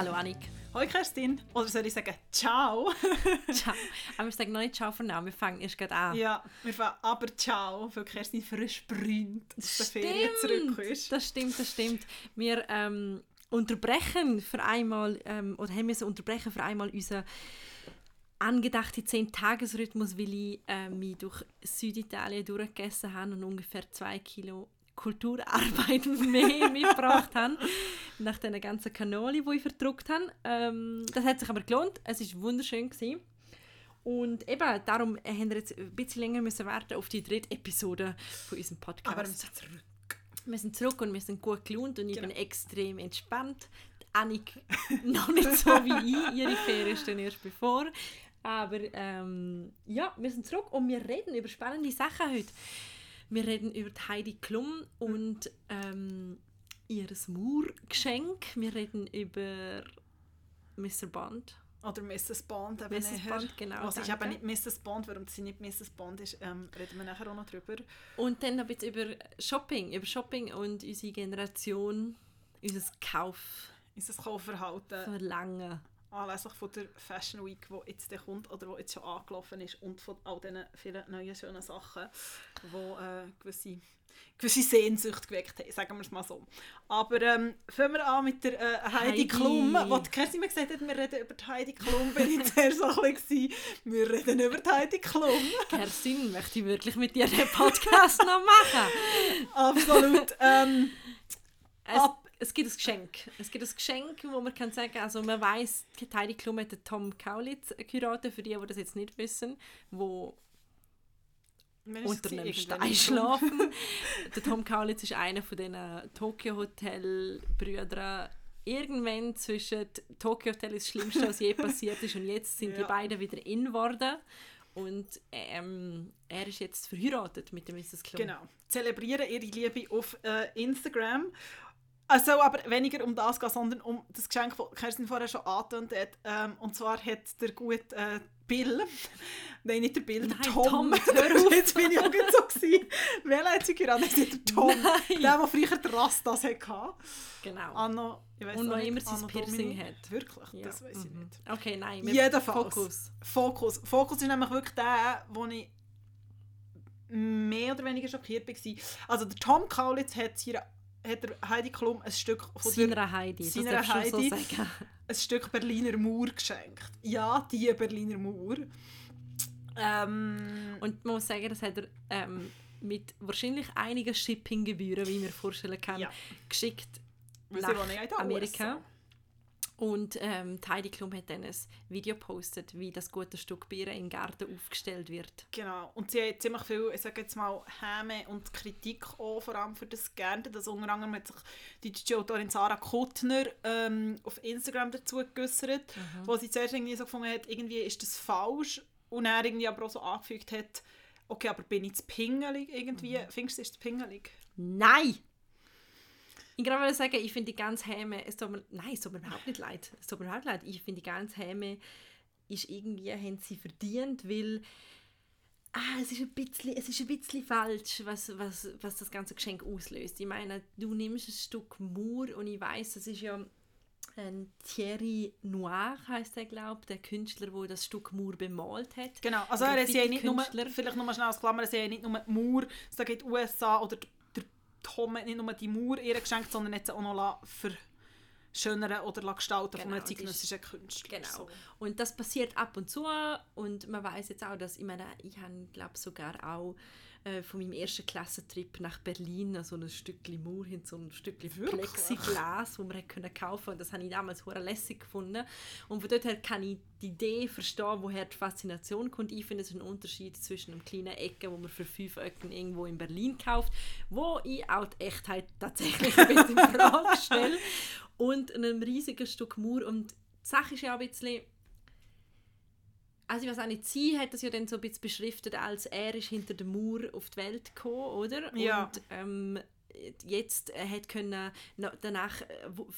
Hallo Annik. Hallo Kerstin. Oder soll ich sagen Ciao? ciao. Aber wir sagen noch nicht Ciao für now. Wir fangen erst gerade an. Ja, wir fangen aber Ciao, weil Kerstin frisch brünt aus der Ferien zurück ist. Das stimmt, das stimmt. Wir ähm, unterbrechen für einmal, ähm, oder haben müssen unterbrechen für einmal unseren angedachten 10-Tages-Rhythmus, weil ich äh, mich durch Süditalien durchgegessen habe und ungefähr zwei Kilo Kulturarbeit mehr mitgebracht habe, nach den ganzen Kanoli, die ich verdruckt habe. Ähm, das hat sich aber gelohnt. Es war wunderschön. Gewesen. Und eben, darum haben wir jetzt ein bisschen länger müssen warten auf die dritte Episode von unserem Podcast. Aber wir sind zurück. Wir sind zurück und wir sind gut gelohnt und ich genau. bin extrem entspannt. Annik noch nicht so wie ich, ihre Ferien stehen erst bevor. Aber ähm, ja, wir sind zurück und wir reden über spannende Sachen heute. Wir reden über Heidi Klum und ähm, ihr Murgeschenk. Wir reden über Mr. Bond. Oder Mrs. Bond. Eben Mrs. Nachher. Bond, genau. Was ist eben nicht Mrs. Bond, warum sie nicht Mrs. Bond ist, ähm, reden wir nachher auch noch drüber. Und dann noch ein bisschen über Shopping, über Shopping und unsere Generation, unser Kauf. Unser Kaufverhalten. Verlangen anlässlich von der Fashion Week, die jetzt kommt oder die jetzt schon angelaufen ist und von all diesen vielen neuen schönen Sachen, die äh, gewisse, gewisse Sehnsucht geweckt haben, sagen wir es mal so. Aber ähm, fangen wir an mit der äh, Heidi, Heidi Klum, wo die Kerstin mir gesagt hat, wir reden über die Heidi Klum, bin ich zuerst so ein bisschen, wir reden über die Heidi Klum. Kerstin, möchte ich wirklich mit dir den Podcast noch machen? Absolut. Ähm, ab es gibt ein Geschenk. Es gibt ein Geschenk, wo man kann sagen, also man weiß, Heidi Klum hat Tom Kaulitz geheiratet, für die, die das jetzt nicht wissen, wo unter einem Stein schlafen. der Tom Kaulitz ist einer von diesen Tokyo Hotel Brüdern. Irgendwann zwischen Tokyo Hotel ist das Schlimmste, was je passiert ist, und jetzt sind ja. die beiden wieder in geworden. Und ähm, er ist jetzt verheiratet mit dem Mrs. Klum. Genau. Zelebrieren ihre Liebe auf äh, Instagram. Also aber weniger um das gehen, sondern um das Geschenk, das Kerstin vorher schon angetönt hat. Ähm, und zwar hat der gute äh, Bill, nein, nicht der Bill, der Nein, Tom. Tom Jetzt bin ich auch so gewesen. Welcher hat sie geheiratet? Der Tom. Nein. Der, der früher der Rastas hatte. Genau. Anno, ich weiss und noch immer sein Piercing hat. Wirklich? Ja. Das weiß ich mhm. nicht. Okay, nein. Jedenfalls. Fokus. Fokus. Fokus ist nämlich wirklich der, wo ich mehr oder weniger schockiert war. Also der Tom Kaulitz hat hier hat der Heidi Klum ein Stück von seiner der, Heidi, seiner Heidi so ein Stück Berliner Mauer geschenkt. Ja, die Berliner Mauer. Ähm, und man muss sagen, das hat er ähm, mit wahrscheinlich einigen Shippinggebühren, wie mir vorstellen kann, ja. geschickt nach Amerika. Und ähm, Heidi Klum hat dann ein Video gepostet, wie das gute Stück Bier im Garten aufgestellt wird. Genau. Und sie hat ziemlich viel, ich sage jetzt mal, Häme und Kritik auch, vor allem für das Garten. Das unter anderem hat sich die DJ-Autorin Sarah Kuttner ähm, auf Instagram dazu geäußert, mhm. wo sie zuerst irgendwie so gefunden hat, irgendwie ist das falsch. Und er irgendwie aber auch so angefügt hat, okay, aber bin ich zu pingelig irgendwie? Mhm. Findest du, ist es pingelig? Nein! Ich gerade sagen, ich finde die ganze Häme, es tut mir, nein, es tut mir überhaupt nicht leid. Es tut mir überhaupt leid. Ich finde die ganze Häme ist irgendwie, haben sie verdient, weil ah, es, ist ein bisschen, es ist ein bisschen falsch, was, was, was das ganze Geschenk auslöst. Ich meine, du nimmst ein Stück Mur und ich weiß, das ist ja ein Thierry Noir heißt er, glaube der Künstler, der das Stück Mur bemalt hat. Genau, also er ist ja nicht nur, vielleicht nochmal schnell als Klammer, er ist ja nicht nur Mur, es geht USA oder Tom hat nicht nur die Mauer ihr geschenkt, sondern hat sie auch noch verschönern oder gestalten genau, von einem zeitgenössischen Künstler. Genau. So. Und das passiert ab und zu und man weiß jetzt auch, dass ich meine, ich habe glaube sogar auch äh, von meinem ersten Klassentrip nach Berlin so ein Stückchen Mauer hin so ein Stückchen Wirklich? Plexiglas, das man können kaufen und das habe ich damals sehr lässig gefunden und von dort her kann ich die Idee verstehen, woher die Faszination kommt. Ich finde es ein Unterschied zwischen einem kleinen Ecke, wo man für fünf Ecken irgendwo in Berlin kauft, wo ich auch die Echtheit tatsächlich ein bisschen in Frage stelle und einem riesigen Stück Mauer und die Sache ist ja ein bisschen also ich weiß auch nicht, sie hat das ja dann so ein bisschen beschriftet, als er ist hinter der Mauer auf die Welt gekommen, oder? Ja. Und ähm, jetzt äh, hat können, danach, äh,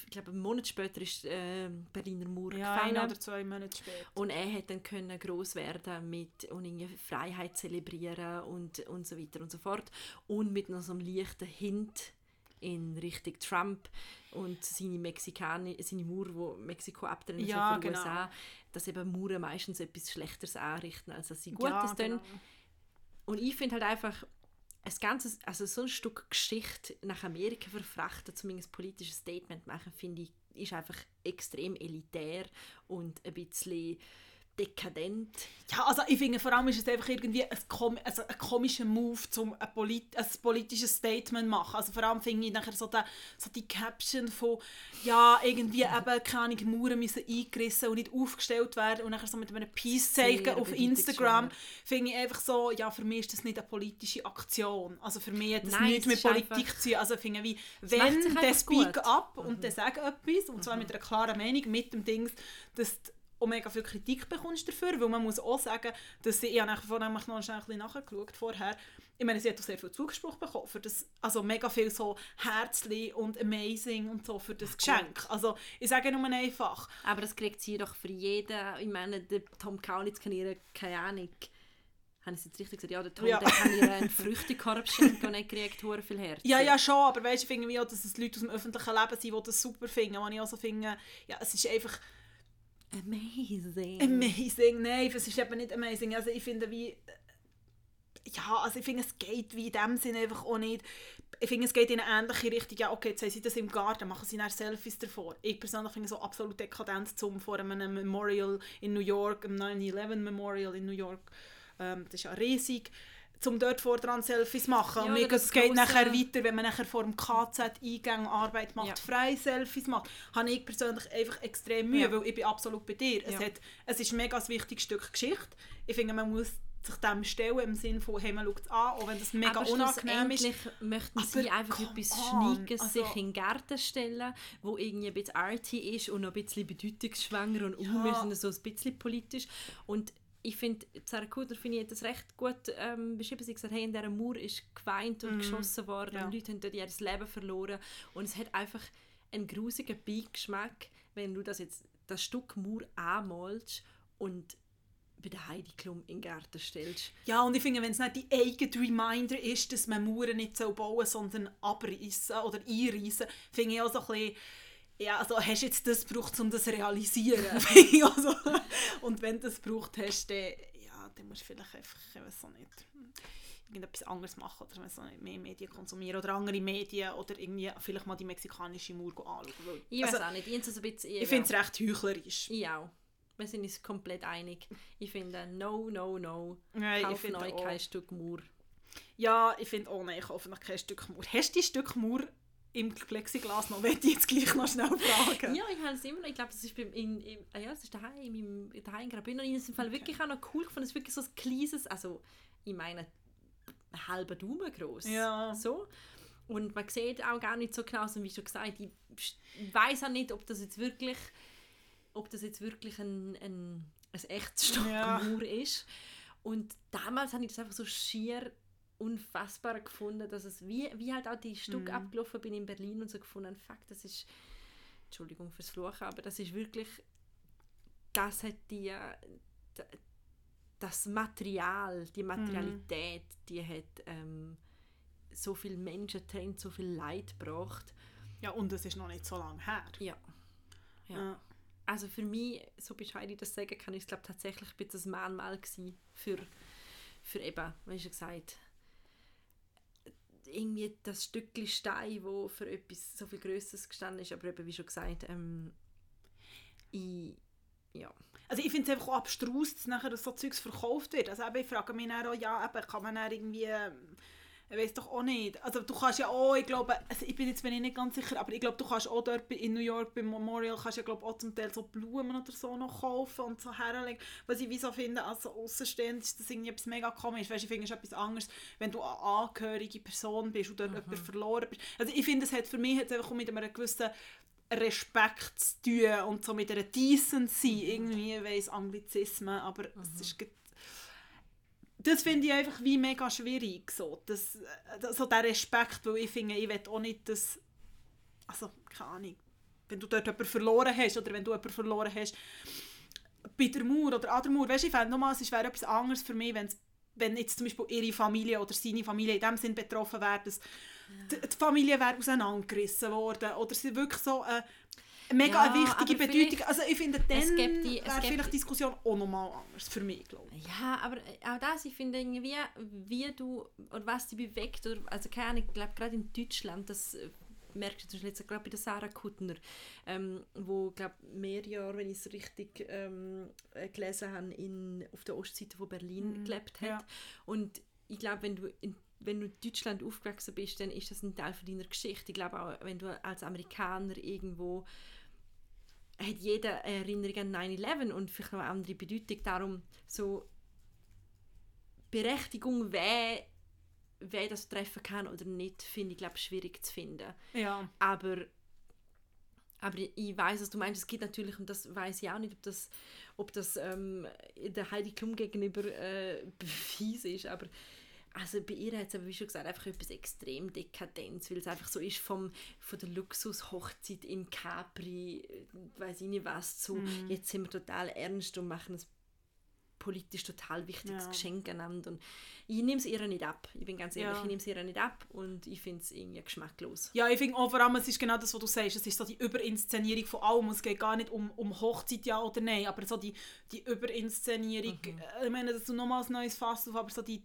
ich glaube einen Monat später ist äh, Berliner Mauer ja, gefallen. Ja, oder zwei Monate später. Und er hat dann können groß werden mit und irgendwie Freiheit zelebrieren und, und so weiter und so fort. Und mit noch so einem leichten Hint in Richtung Trump und seine Mexikaner, seine Mauer, die Mexiko abtrennen Ja, von den genau. USA, dass eben Mauern meistens etwas Schlechteres anrichten, als dass sie Gutes ja, tun. genau. Und ich finde halt einfach, ein ganzes, also so ein Stück Geschichte nach Amerika verfrachten, zumindest ein politisches Statement machen, finde ich, ist einfach extrem elitär und ein bisschen dekadent. Ja, also ich finde, vor allem ist es einfach irgendwie ein, kom also ein komischer Move, um ein, polit ein politisches Statement zu machen. Also vor allem finde ich nachher so, der, so die Caption von, ja, irgendwie eben, keine Ahnung, Mauern müssen eingerissen und nicht aufgestellt werden und nachher so mit einem Peace-Zeichen auf Instagram, finde ich einfach so, ja, für mich ist das nicht eine politische Aktion. Also für mich hat das Nein, nichts mit Politik zu tun. Also finde, wie, wenn, der speak gut. Mhm. up und der sagt etwas, und zwar mit einer klaren Meinung, mit dem Ding, dass auch mega viel Kritik bekommst dafür, weil man muss auch sagen, dass sie, ich habe vorher noch ein bisschen nachgeschaut vorher, ich meine, sie hat auch sehr viel Zuspruch bekommen für das, also mega viel so herzlich und amazing und so für das Geschenk. Also ich sage nur einfach, Aber das kriegt sie doch für jeden. Ich meine, der Tom Kaulitz kann ihr, keine Ahnung, habe ich es jetzt richtig gesagt? Ja, der Tom, Ja. der kann ihr einen Früchtekorb schenken und er kriegt hure viel Herz. ja, ja schon, aber weißt du, ich finde auch, dass es Leute aus dem öffentlichen Leben sind, die das super finden, wo ich auch so finde, ja, es ist einfach Amazing. Amazing, nein, es ist eben nicht amazing. Also ich finde wie, ja, also ich finde es geht wie in dem Sinne einfach auch nicht. Ich finde es geht in eine ähnliche Richtung. Ja, okay, jetzt haben sie das im Garten, machen sie dann Selfies davor. Ich persönlich finde es so absolut dekadent, zum vor einem Memorial in New York, einem 9-11 Memorial in New York, ähm, das ist ja riesig, zum dort vor dran Selfies machen. Ja, und es geht nachher weiter, wenn man nachher vor dem KZ-Eingang Arbeit macht, Ja. frei Selfies macht, habe ich persönlich einfach extrem Mühe, Ja. weil ich bin absolut bei dir. Es, hat, es ist ein mega ein wichtiges Stück Geschichte. Ich finde, man muss sich dem stellen im Sinne von, hey, man schaut es an, auch wenn das mega aber unangenehm ist. möchten Aber sie einfach etwas Schniekes also- sich in den Garten stellen, wo irgendwie ein bisschen arty ist und noch ein bisschen bedeutungsschwanger und Ja. unmüssen, so ein bisschen politisch. Und ich finde, Sarah Kuder finde ich hat das recht gut ähm, beschrieben. Sie hat gesagt, hey, in dieser Mauer ist geweint und geschossen worden. Ja. und Leute haben dort ihr Leben verloren. Und es hat einfach einen grusigen Beigeschmack, wenn du das jetzt das Stück Mauer anmalst und bei der Heidi Klum in den Garten stellst. Ja, und ich finde, wenn es nicht die eigene Reminder ist, dass man Mauern nicht so bauen soll, sondern abreißen oder einreißen, finde ich auch so ein bisschen, ja, also hast du jetzt das gebraucht, um das zu realisieren? Finde ich auch so. und wenn du das gebraucht hast, dann, ja, dann musst du vielleicht einfach, ich weiß auch nicht, irgendetwas anderes machen oder auch nicht, mehr Medien konsumieren oder andere Medien oder irgendwie vielleicht mal die mexikanische Mauer anschauen. Ich weiß also, auch nicht, ich, so ein bisschen, ich finde es recht heuchlerisch. Ich auch. Wir sind uns komplett einig. Ich finde, no, no, no. Nein, euch auch. kein Stück Mauer. Ja, ich finde auch, nein, ich kaufe noch kein Stück Mauer. Hast du die Stück Mauer im Plexiglas noch? Möchte ich jetzt gleich noch schnell fragen. Ja, ich habe es immer noch. Ich glaube, das ist beim, in, in, ah ja, das ist daheim, in meinem daheim in Graubünden. Und ich habe es im Fall wirklich auch noch cool gefunden. Es ist wirklich so ein kleines, also ich meine, halben Daumen groß. Ja. So. Und man sieht auch gar nicht so genau, also wie schon gesagt, ich weiß auch nicht, ob das jetzt wirklich, ob das jetzt wirklich ein, ein, ein echtes Stück Ja. Ist. Und damals habe ich das einfach so schier unfassbar gefunden, dass es wie, wie halt auch die Stück Mhm. abgelaufen bin in Berlin und so gefunden, fuck, das ist, Entschuldigung fürs Fluchen, aber das ist wirklich, das hat die, äh, das Material, die Materialität, die hat ähm, so viele Menschen getrennt, so viel Leid gebracht. Ja, und es ist noch nicht so lange her. Ja. Ja. Ja. Also für mich, so bescheid ich das sagen kann, ist es glaube tatsächlich ein bisschen ein Mahnmal für, für eben, wie schon gesagt, irgendwie das Stückchen Stein, wo für etwas so viel Größeres gestanden ist, aber eben, wie schon gesagt, ähm, ich, ja. Also ich finde es einfach auch abstrus, dass nachher so Zeugs verkauft wird. Also eben, ich frage mich dann auch, ja, eben, kann man dann irgendwie, ähm, ich weiß doch auch nicht. Also du kannst ja auch, ich glaube, also ich bin jetzt bin ich nicht ganz sicher, aber ich glaube, du kannst auch dort in New York beim Memorial, kannst ja glaube auch zum Teil so Blumen oder so noch kaufen und so herlegen. Was ich wie so finde, als Außenstehend ist das irgendwie etwas mega komisch. Weißt, ich finde es ist etwas anderes, wenn du eine angehörige Person bist und dort jemand verloren bist. Also ich finde, es hat für mich es einfach mit einem gewissen Respekt zu tun und so mit einer Decency, irgendwie, ich weiss Anglizismen, aber es ist das finde ich einfach wie mega schwierig, so, das, äh, so der Respekt, weil ich finde, ich will auch nicht, dass, also, keine Ahnung, wenn du dort jemanden verloren hast oder wenn du jemanden verloren hast, bei der Mauer oder an der Mauer, weißt du, ich fände nochmal, es wäre etwas anderes für mich, wenn es wenn jetzt zum Beispiel ihre Familie oder seine Familie in dem Sinn betroffen wäre, dass die, die Familie wäre auseinandergerissen worden oder sie wirklich so eine mega Ja, eine wichtige Bedeutung. Also ich finde, dann es gibt die- es wäre vielleicht die- Diskussion auch nochmal anders, für mich, glaube ich. Ja, aber auch das, ich finde irgendwie, wie du, oder was dich bewegt, oder, also keine Ahnung, ich glaube gerade in Deutschland, das äh, merkst du zum Beispiel gerade bei der Sarah Kuttner, ähm, wo, glaube mehr Jahre, wenn ich es richtig ähm, äh, gelesen habe, in, auf der Ostseite von Berlin gelebt hat. ja. Und ich glaube, wenn du in wenn du in Deutschland aufgewachsen bist, dann ist das ein Teil von deiner Geschichte. Ich glaube auch, wenn du als Amerikaner irgendwo hat jeder eine Erinnerung an 9-11 und vielleicht noch eine andere Bedeutung. Darum so Berechtigung, wer, wer das treffen kann oder nicht, finde ich glaube schwierig zu finden. Ja. Aber, aber ich weiß, was du meinst. Es gibt natürlich, und das weiß ich auch nicht, ob das, ob das ähm, der Heidi Klum gegenüber äh, Beweis ist, aber also bei ihr hat es aber, wie schon gesagt, einfach etwas extrem Dekadenz, weil es einfach so ist vom, von der Luxushochzeit in Capri, weiß ich nicht was, zu Mhm. jetzt sind wir total ernst und machen ein politisch total wichtiges Ja. Geschenk einander. Und ich nehme es ihr nicht ab. Ich bin ganz ehrlich, Ja. ich nehme es ihr nicht ab und ich finde es irgendwie geschmacklos. Ja, ich finde auch vor allem, es ist genau das, was du sagst, es ist so die Überinszenierung von allem, es geht gar nicht um, um Hochzeit, ja oder nein, aber so die, die Überinszenierung, äh, ich meine, dass du nochmals ein neues Fass auf, aber so die,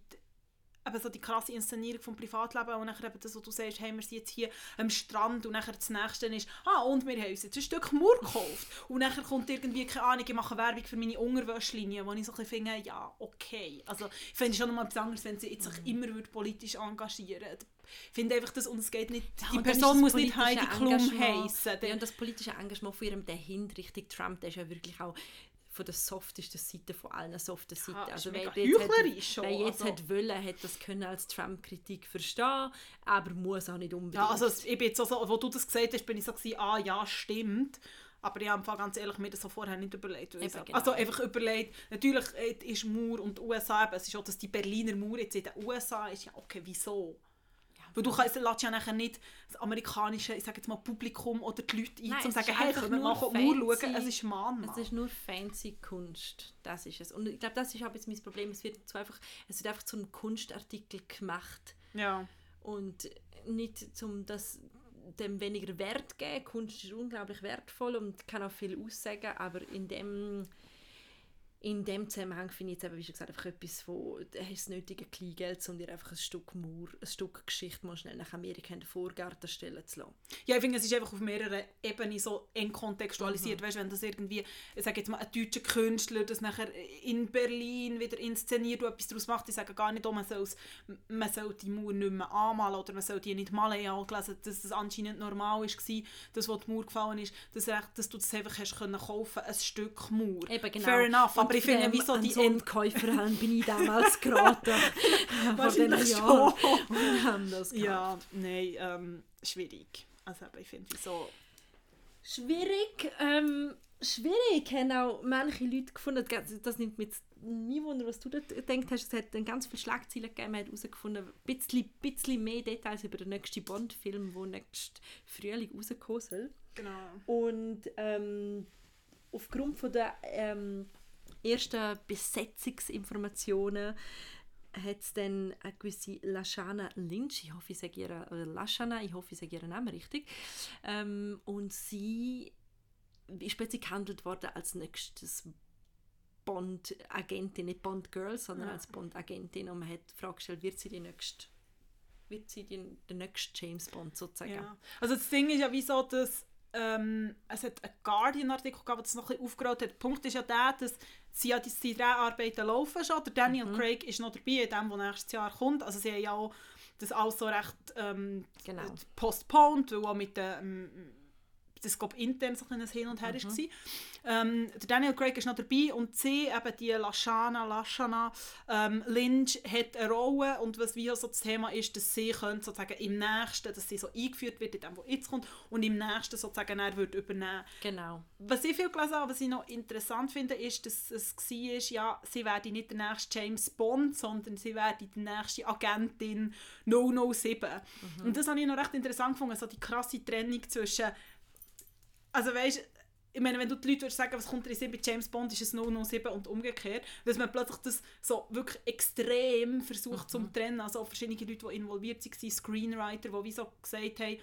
eben so die krasse Inszenierung vom Privatleben und nachher eben das, was du sagst, hey, wir sind jetzt hier am Strand und nachher das nächste ist, ah, und wir haben uns jetzt ein Stück Mauer gekauft und nachher kommt irgendwie, keine Ahnung, ich mache Werbung für meine Unterwäschlinie, wo ich so ein bisschen finde, ja, okay, also ich finde es schon etwas anderes, wenn sie jetzt sich immer würde politisch engagieren würde. Ich finde einfach das, und es geht nicht, die dann ist Person muss nicht Heidi Klum heissen. Ja, und das politische Engagement von ihrem dahin Richtung Trump, der ist ja wirklich auch von der softesten Seite von allen soften Seiten. Ja, also wer jetzt, hat, schon, wer jetzt also. hat wollen, hat das können als Trump-Kritik verstehen, aber muss auch nicht unbedingt. Ja, also ich bin jetzt auch so, wo du das gesagt hast, bin ich so gewesen, ah ja, stimmt. Aber ich habe ganz ehrlich mir das so vorher nicht überlegt. Eben, genau. Also einfach überlegt, natürlich äh, ist Mauer und die USA, es ist auch, dass die Berliner Mauer jetzt in den USA ist, ja okay, wieso? Weil du kannst, lässt ja nachher nicht das amerikanische, ich sage jetzt mal Publikum oder die Leute ein, Nein, um zu sagen, hey, können wir nur mal fancy. schauen, es ist Mann. Es ist nur fancy Kunst, das ist es. Und ich glaube, das ist auch jetzt mein Problem. Es wird, so einfach, es wird einfach zu einem Kunstartikel gemacht Ja. und nicht zum das dem weniger Wert geben. Kunst ist unglaublich wertvoll und kann auch viel aussagen, aber in dem in dem Zusammenhang finde ich jetzt eben, wie schon gesagt, einfach etwas, wo du hast das nötige Kleingeld, um dir einfach ein Stück Mauer, ein Stück Geschichte mal schnell nach Amerika in den Vorgarten stellen zu lassen. Ja, ich finde, es ist einfach auf mehreren Ebenen so eng kontextualisiert. Mhm. Weißt, wenn das irgendwie, ich sage jetzt mal, ein deutscher Künstler das nachher in Berlin wieder inszeniert und etwas daraus macht, ich sage gar nicht, oh, man, soll's, man soll die Mauer nicht mehr anmalen oder man soll die nicht malen. Ich habe gelesen, dass das anscheinend normal war, das, was die Mauer gefallen ist, dass, dass du das einfach hast können kaufen, ein Stück Mauer. Eben, genau. Fair enough, aber ich finde, wieso an die so Käufer bin ich damals geraten. vor diesen Wahrscheinlich Jahren. schon. Und wir haben das gehabt. Ja, nein, ähm, schwierig. Also eben, ich finde, wieso... Schwierig, ähm, schwierig haben auch manche Leute gefunden, das- das nimmt nie wunder, was du da gedacht hast, es hat dann ganz viele Schlagzeilen gegeben, man hat herausgefunden, ein bisschen, bisschen mehr Details über den nächsten Bond-Film, der nächsten Frühling rauskommen soll. Genau. Und ähm, aufgrund von der ähm, ersten Besetzungsinformationen hat es dann eine gewisse Lashana Lynch, ich hoffe, ich sage ihre, oder Lashana, ich hoffe, ich sage ihren Namen richtig, ähm, und sie ist plötzlich gehandelt worden als nächstes Bond-Agentin, nicht Bond-Girl, sondern Ja. als Bond-Agentin und man hat die Frage gestellt, wird sie die nächste wird sie die, der nächste James Bond sozusagen? Ja. Also das Ding ist ja wie so, dass ähm, es hat einen Guardian-Artikel gegeben, der das noch ein bisschen aufgerollt hat. Der Punkt ist ja der, dass sie ja die, die Dreharbeiten laufen schon. Der Daniel Craig ist noch dabei, in dem, der nächstes Jahr kommt. Also sie haben ja auch das alles so recht ähm, Genau. postponed, weil auch mit dem das glaub, intern so ein Hin und Her Mhm. war. Ähm, der Daniel Craig ist noch dabei und sie, eben die Lashana, Lashana ähm, Lynch, hat eine Rolle und was wie so das Thema ist, dass sie könnte sozusagen im nächsten, dass sie so eingeführt wird in dem, was jetzt kommt und im nächsten sozusagen er wird übernehmen. Genau. Was ich viel gelesen habe, was ich noch interessant finde, ist, dass es war, ja, sie werde nicht der nächste James Bond, sondern sie werde die nächste Agentin 007. Und das habe ich noch recht interessant gefunden, so die krasse Trennung zwischen also weißt, ich meine, wenn du die Leute würdest sagen, was kommt dir in Sinn bei James Bond, ist es 007 und umgekehrt, dass man plötzlich das so wirklich extrem versucht mhm. zu trennen, also auch verschiedene Leute, die involviert waren, Screenwriter, die wie so gesagt haben,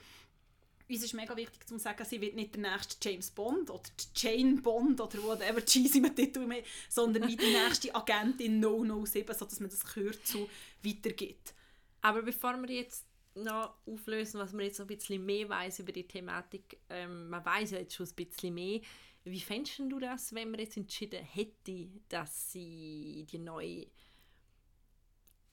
uns ist mega wichtig zu sagen, sie wird nicht der nächste James Bond oder Jane Bond oder whatever cheesy mit Titel mehr, sondern wie die nächste Agentin 007, sodass man das Kürzel weitergibt. Aber bevor wir jetzt noch auflösen, was man jetzt noch ein bisschen mehr weiß über die Thematik, ähm, man weiß ja jetzt schon ein bisschen mehr, wie fändest du das, wenn man jetzt entschieden hätte, dass sie die neue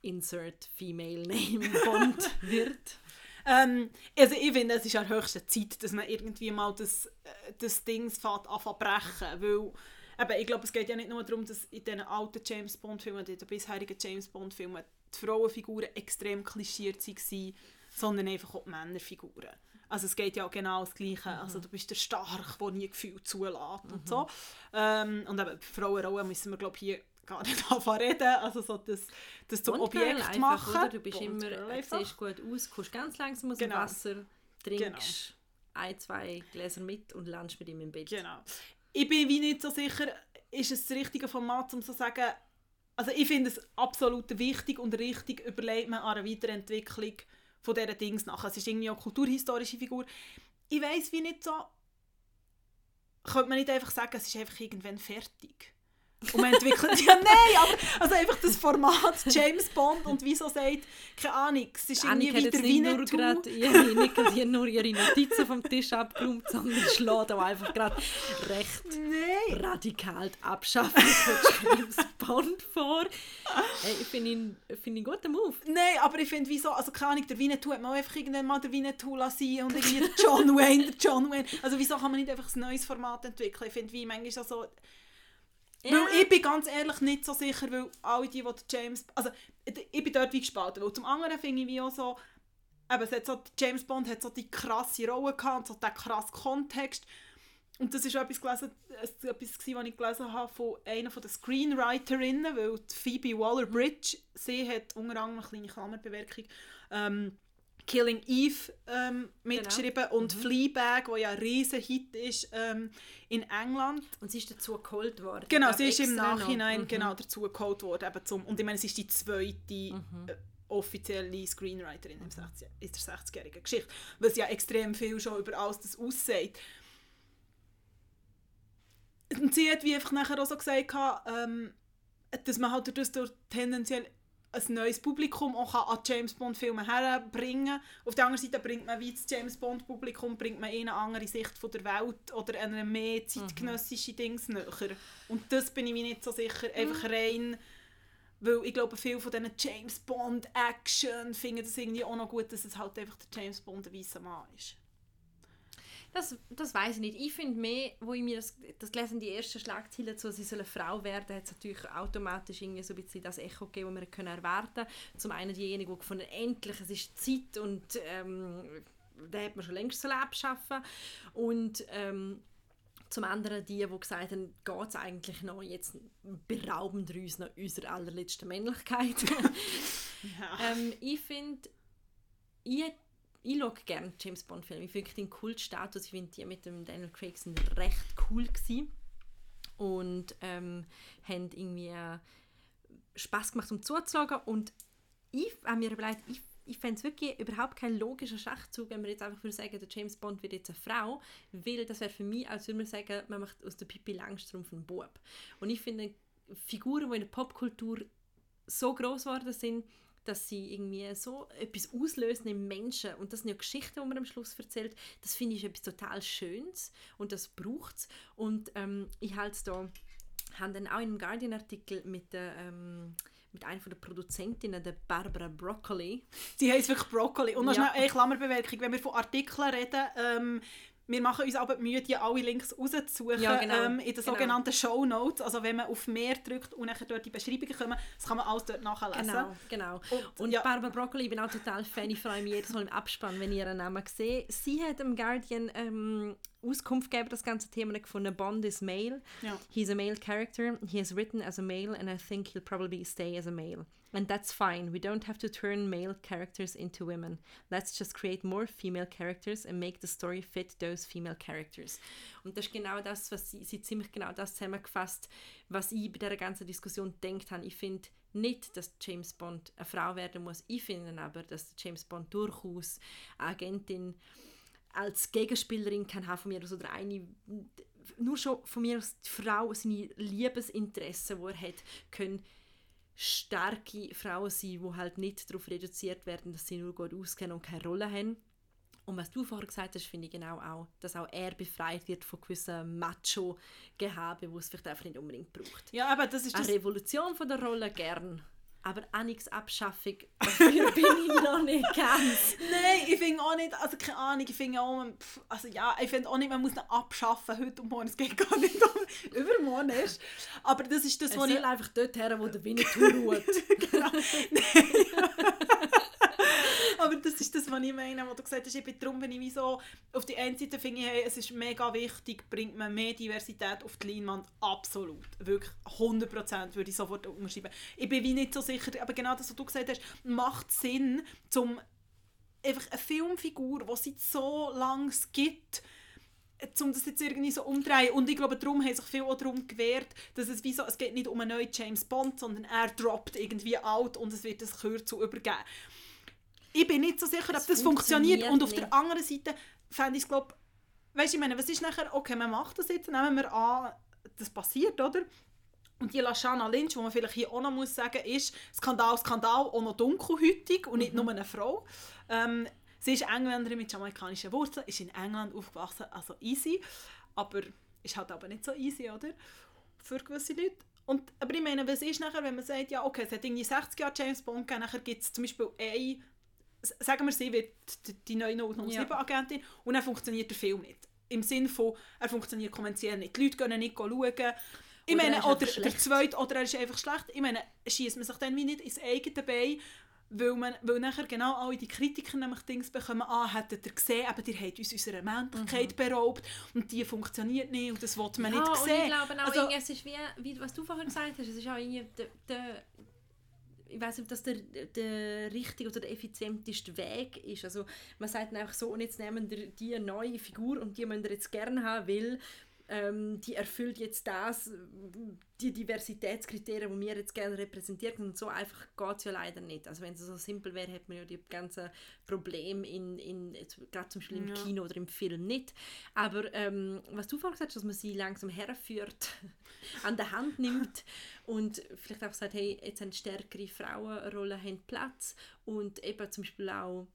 Insert Female Name Bond wird? Ähm, also ich finde, es ist an höchster Zeit, dass man irgendwie mal das, äh, das Ding brechen weil eben, ich glaube, es geht ja nicht nur darum, dass in diesen alten James Bond-Filmen, in den bisherigen James Bond-Filmen, die Frauenfiguren extrem klischiert waren, sondern einfach auch die Männerfiguren. Also es geht ja auch genau das Gleiche. Mhm. Also du bist der Stark, der nie Gefühl zulässt mhm. und so. Ähm, und eben Frauenrollen müssen wir glaube hier gar nicht anfangen reden, also so das, das zum Bond Objekt einfach, machen. Oder? Du bist Bond immer, du siehst gut aus, kommst ganz langsam aus genau. dem Wasser, trinkst genau. ein, zwei Gläser mit und landest mit ihm im Bett. Genau. Ich bin wie nicht so sicher, ist es das richtige Format, um so zu sagen, also ich finde es absolut wichtig und richtig, überlegt man an einer Weiterentwicklung von diesen Dings nach. Es ist irgendwie auch eine kulturhistorische Figur. Ich weiß wie nicht so, könnte man nicht einfach sagen, es ist einfach irgendwann fertig. Und man entwickelt, ja nein, aber also einfach das Format James Bond und wieso sagt, keine Ahnung, es ist irgendwie wieder wie nur gerade ihre, nicht nur ihre Notizen vom Tisch abgeräumt, sondern schlägt auch einfach gerade recht nein. radikal die Abschaffung von James Bond vor. Hey, ich finde ihn, find ihn guten Move. Nein, aber ich finde, wieso, also keine Ahnung, der Winnetou hat man einfach irgendwann mal der Winnetou lassen und irgendwie der John Wayne, der John Wayne. Also wieso kann man nicht einfach ein neues Format entwickeln? Ich finde, wie manchmal so ja. Weil ich bin ganz ehrlich nicht so sicher, weil alle die, die James... Also ich bin dort wie gespalten, weil zum anderen finde ich wie auch so... Eben, es hat so, James Bond hat so die krasse Rolle gehabt, so den krassen Kontext. Und das ist etwas, gelesen, etwas gewesen, was ich gelesen habe von einer der Screenwriterinnen, weil Phoebe Waller-Bridge, sie hat unter anderem eine kleine Klammerbewerkung, ähm, Killing Eve ähm, mitgeschrieben genau. und mhm. Fleabag, wo ja ein riesen Hit ist ähm, in England. Und sie ist dazu geholt worden. Genau, sie ist im Nachhinein mhm. genau dazu geholt worden. Eben zum, und ich meine, sie ist die zweite mhm. äh, offizielle Screenwriterin mhm. in der 60-jährigen Geschichte, was ja extrem viel schon über alles das aussieht. Und sie hat wie einfach nachher auch so gesagt, ähm, dass man halt durch, durch tendenziell ein neues Publikum auch an James Bond Filme herbringen Auf der anderen Seite bringt man wie das James Bond Publikum bringt man eine andere Sicht von der Welt oder eine mehr zeitgenössische mhm. Dings näher. Und das bin ich mir nicht so sicher, einfach mhm. rein weil ich glaube, viele von diesen James Bond Action finden das irgendwie auch noch gut, dass es halt einfach der James Bond ein weißer Mann ist. Das, das weiß ich nicht. Ich finde mehr, wo ich mir das, das gelesen die ersten Schlagzeilen zu, sie soll eine Frau werden, hat es natürlich automatisch irgendwie so ein bisschen das Echo gegeben, das wir können erwarten Zum einen diejenigen, die gefunden endlich, es ist Zeit und ähm, da hat man schon längst abschaffen Und ähm, zum anderen die, die gesagt haben, geht es eigentlich noch, jetzt berauben wir uns noch unserer allerletzten Männlichkeit. ja. ähm, ich finde, ich ich schaue gerne James Bond Filme. Ich finde den Kultstatus, ich finde die mit dem Daniel Craig sind recht cool gewesen. und ähm, haben irgendwie äh, Spaß gemacht, um zuzuschauen und ich habe mir überlegt, ich, ich fände es wirklich überhaupt kein logischer Schachzug, wenn man jetzt einfach sagen, der James Bond wird jetzt eine Frau, weil das wäre für mich, als würde man sagen, man macht aus der Pippi Langstrumpf einen Bub. Und ich finde, Figuren, die in der Popkultur so groß geworden sind, dass sie irgendwie so etwas auslösen im Menschen und das sind ja Geschichten, die man am Schluss erzählt, das finde ich etwas total Schönes und das braucht es und ähm, ich halte es da, haben dann auch in einem Guardian-Artikel mit der ähm, mit einer der Produzentinnen, der Barbara Broccoli. Sie heißt wirklich Broccoli. Und noch ja. schnell eine Klammerbemerkung, wenn wir von Artikeln reden, ähm, wir machen uns aber Mühe, die alle Links rauszusuchen ja, genau, ähm, in den genau. sogenannten Show Notes. Also wenn man auf mehr drückt und dann dort die Beschreibungen kommen, das kann man alles dort nachlesen. Genau, genau. Und, und ja. Barbara Broccoli, ich bin auch total Fan, ich freue mich jedes Mal im Abspann, wenn ihr ihren Namen seht. Sie hat im Guardian ähm, Auskunft geben, das ganze Thema gefunden. Bond is male. Ja. He's a male character. He has written as a male and I think he'll probably stay as a male. And that's fine. We don't have to turn male characters into women. Let's just create more female characters and make the story fit those female characters. Und das ist genau das, was sie, sie ziemlich genau das zusammengefasst, was ich bei dieser ganzen Diskussion gedacht habe. Ich finde nicht, dass James Bond eine Frau werden muss. Ich finde aber, dass James Bond durchaus eine Agentin als Gegenspielerin kann haben von mir aus oder eine nur schon von mir aus die Frau seine Liebesinteressen, die er hat, können starke Frauen sein, die halt nicht darauf reduziert werden, dass sie nur gut auskennen und keine Rolle haben. Und was du vorher gesagt hast, finde ich genau auch, dass auch er befreit wird von gewissen Macho-Gehabe, die es vielleicht einfach nicht unbedingt braucht. Ja, aber das ist Eine das... Revolution von der Rolle gern, aber Abschaffung dafür bin ich noch nicht ganz. Nein, ich finde auch nicht, also keine Ahnung, ich finde auch, man- pff, also ja, ich finde auch nicht, man muss ihn abschaffen heute und morgen, es geht gar nicht um übermorgen erst. Aber das ist das, Es was ich... einfach dort her, wo der Winnetou ruht. Aber das ist das, was ich meine, was du gesagt hast, bin, darum bin ich so, auf die einen Seite finde hey, es ist mega wichtig, bringt man mehr Diversität auf die Leinwand, absolut, wirklich 100% würde ich sofort unterschreiben. Ich bin wie nicht so sicher, aber genau das, was du gesagt hast, macht Sinn, zum einfach eine Filmfigur, die es seit so lange gibt, um das jetzt irgendwie so umdrehen. Und ich glaube, darum haben sich viele auch darum gewehrt, dass es wie so, es geht nicht um einen neuen James Bond, sondern er droppt irgendwie out und es wird das Kürzel übergeben. Ich bin nicht so sicher, ob das funktioniert. Und auf nicht. der anderen Seite fände ich es, glaube weißt ich meine, was ist nachher, okay, man macht das jetzt, nehmen wir an, das passiert, oder? Und die Lashana Lynch, die man vielleicht hier auch noch muss sagen ist Skandal, Skandal, auch noch dunkelhütig und Mhm. nicht nur eine Frau. Ähm, sie ist Engländerin mit jamaikanischen Wurzeln, ist in England aufgewachsen, also easy, aber ist halt aber nicht so easy, oder? Für gewisse Leute. Und, aber ich meine, was ist nachher, wenn man sagt, ja okay, es hat irgendwie 60 Jahre James Bond gegeben, nachher gibt es zum Beispiel eine, sagen wir, sie wird die, neue 007-Agentin und dann funktioniert der Film nicht. Im Sinne von, er funktioniert kommerziell nicht. Die Leute gehen nicht schauen. Ich Oder er meine, oder der zweite, oder er ist einfach schlecht. Ich meine, schießt man sich dann wie nicht ins eigene Bein, weil, man, weil nachher genau alle die Kritiker nämlich Dings bekommen, ah, hättet ihr gesehen, aber ihr habt uns unserer Männlichkeit beraubt und die funktioniert nicht und das will man Mhm. ja, nicht und sehen. ich glaube auch, Also- es ist wie, wie, was du vorher gesagt hast, es ist auch irgendwie der, der ich weiß nicht, ob das der, der richtige oder der effizienteste Weg ist. Also man sagt dann einfach so, und jetzt nehmen wir die neue Figur und die müssen wir jetzt gerne haben, weil ähm, die erfüllt jetzt das, die Diversitätskriterien, die wir jetzt gerne repräsentieren. Und so einfach geht es ja leider nicht. Also wenn es so simpel wäre, hätte man ja die ganzen Probleme in, in, gerade zum Beispiel im Ja. Kino oder im Film nicht. Aber ähm, was du vorhin gesagt hast, dass man sie langsam herführt, an der Hand nimmt und vielleicht auch sagt, hey, jetzt haben stärkere Frauenrollen haben Platz und eben zum Beispiel auch,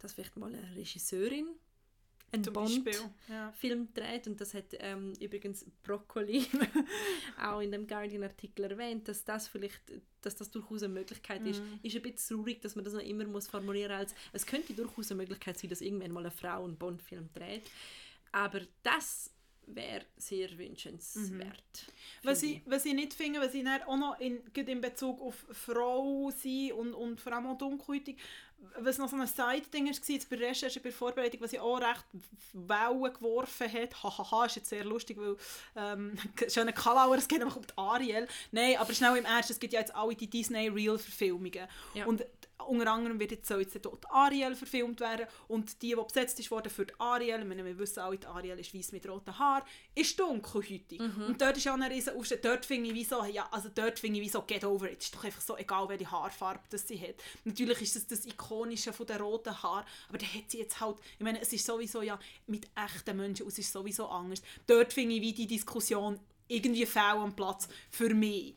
dass vielleicht mal eine Regisseurin einen Zum Bond Beispiel. Ja. Film dreht und das hat ähm, übrigens Broccoli auch in dem Guardian-Artikel erwähnt, dass das vielleicht, dass das durchaus eine Möglichkeit ist. Mhm. Ist ein bisschen traurig, dass man das noch immer muss formulieren als, es könnte durchaus eine Möglichkeit sein, dass irgendwann mal eine Frau einen Bond-Film dreht, aber das wäre sehr wünschenswert. Was finde ich, was ich nicht finde, was ich auch noch in, in Bezug auf Frau sein und, und vor allem auch dunkelhäutig, was noch so ein Side-Ding war, jetzt bei der Recherche, bei der Vorbereitung, was ich auch recht Wellen geworfen hat, hahaha, ist jetzt sehr lustig, weil ähm, schöne Kalauer, es geht einfach um die Ariel. Nein, aber schnell im Ernst, es gibt ja jetzt alle die Disney-Real-Verfilmungen. Ja. Und unter anderem wird jetzt, soll jetzt dort Ariel verfilmt werden und die, die besetzt ist worden für die Ariel, ich meine, wir wissen alle, die Ariel ist weiß mit roten Haaren, ist dunkelhäutig. Und dort ist ja ein riesen. Dort finde ich wie so, ja, also dort finde ich wie so, get over it. ist doch einfach so egal, welche Haarfarbe das sie hat. Natürlich ist das das Ikonische von den roten Haaren, aber da hat sie jetzt halt, ich meine, es ist sowieso ja mit echten Menschen, es ist sowieso anders. Dort finde ich wie die Diskussion irgendwie fehl am Platz für mich.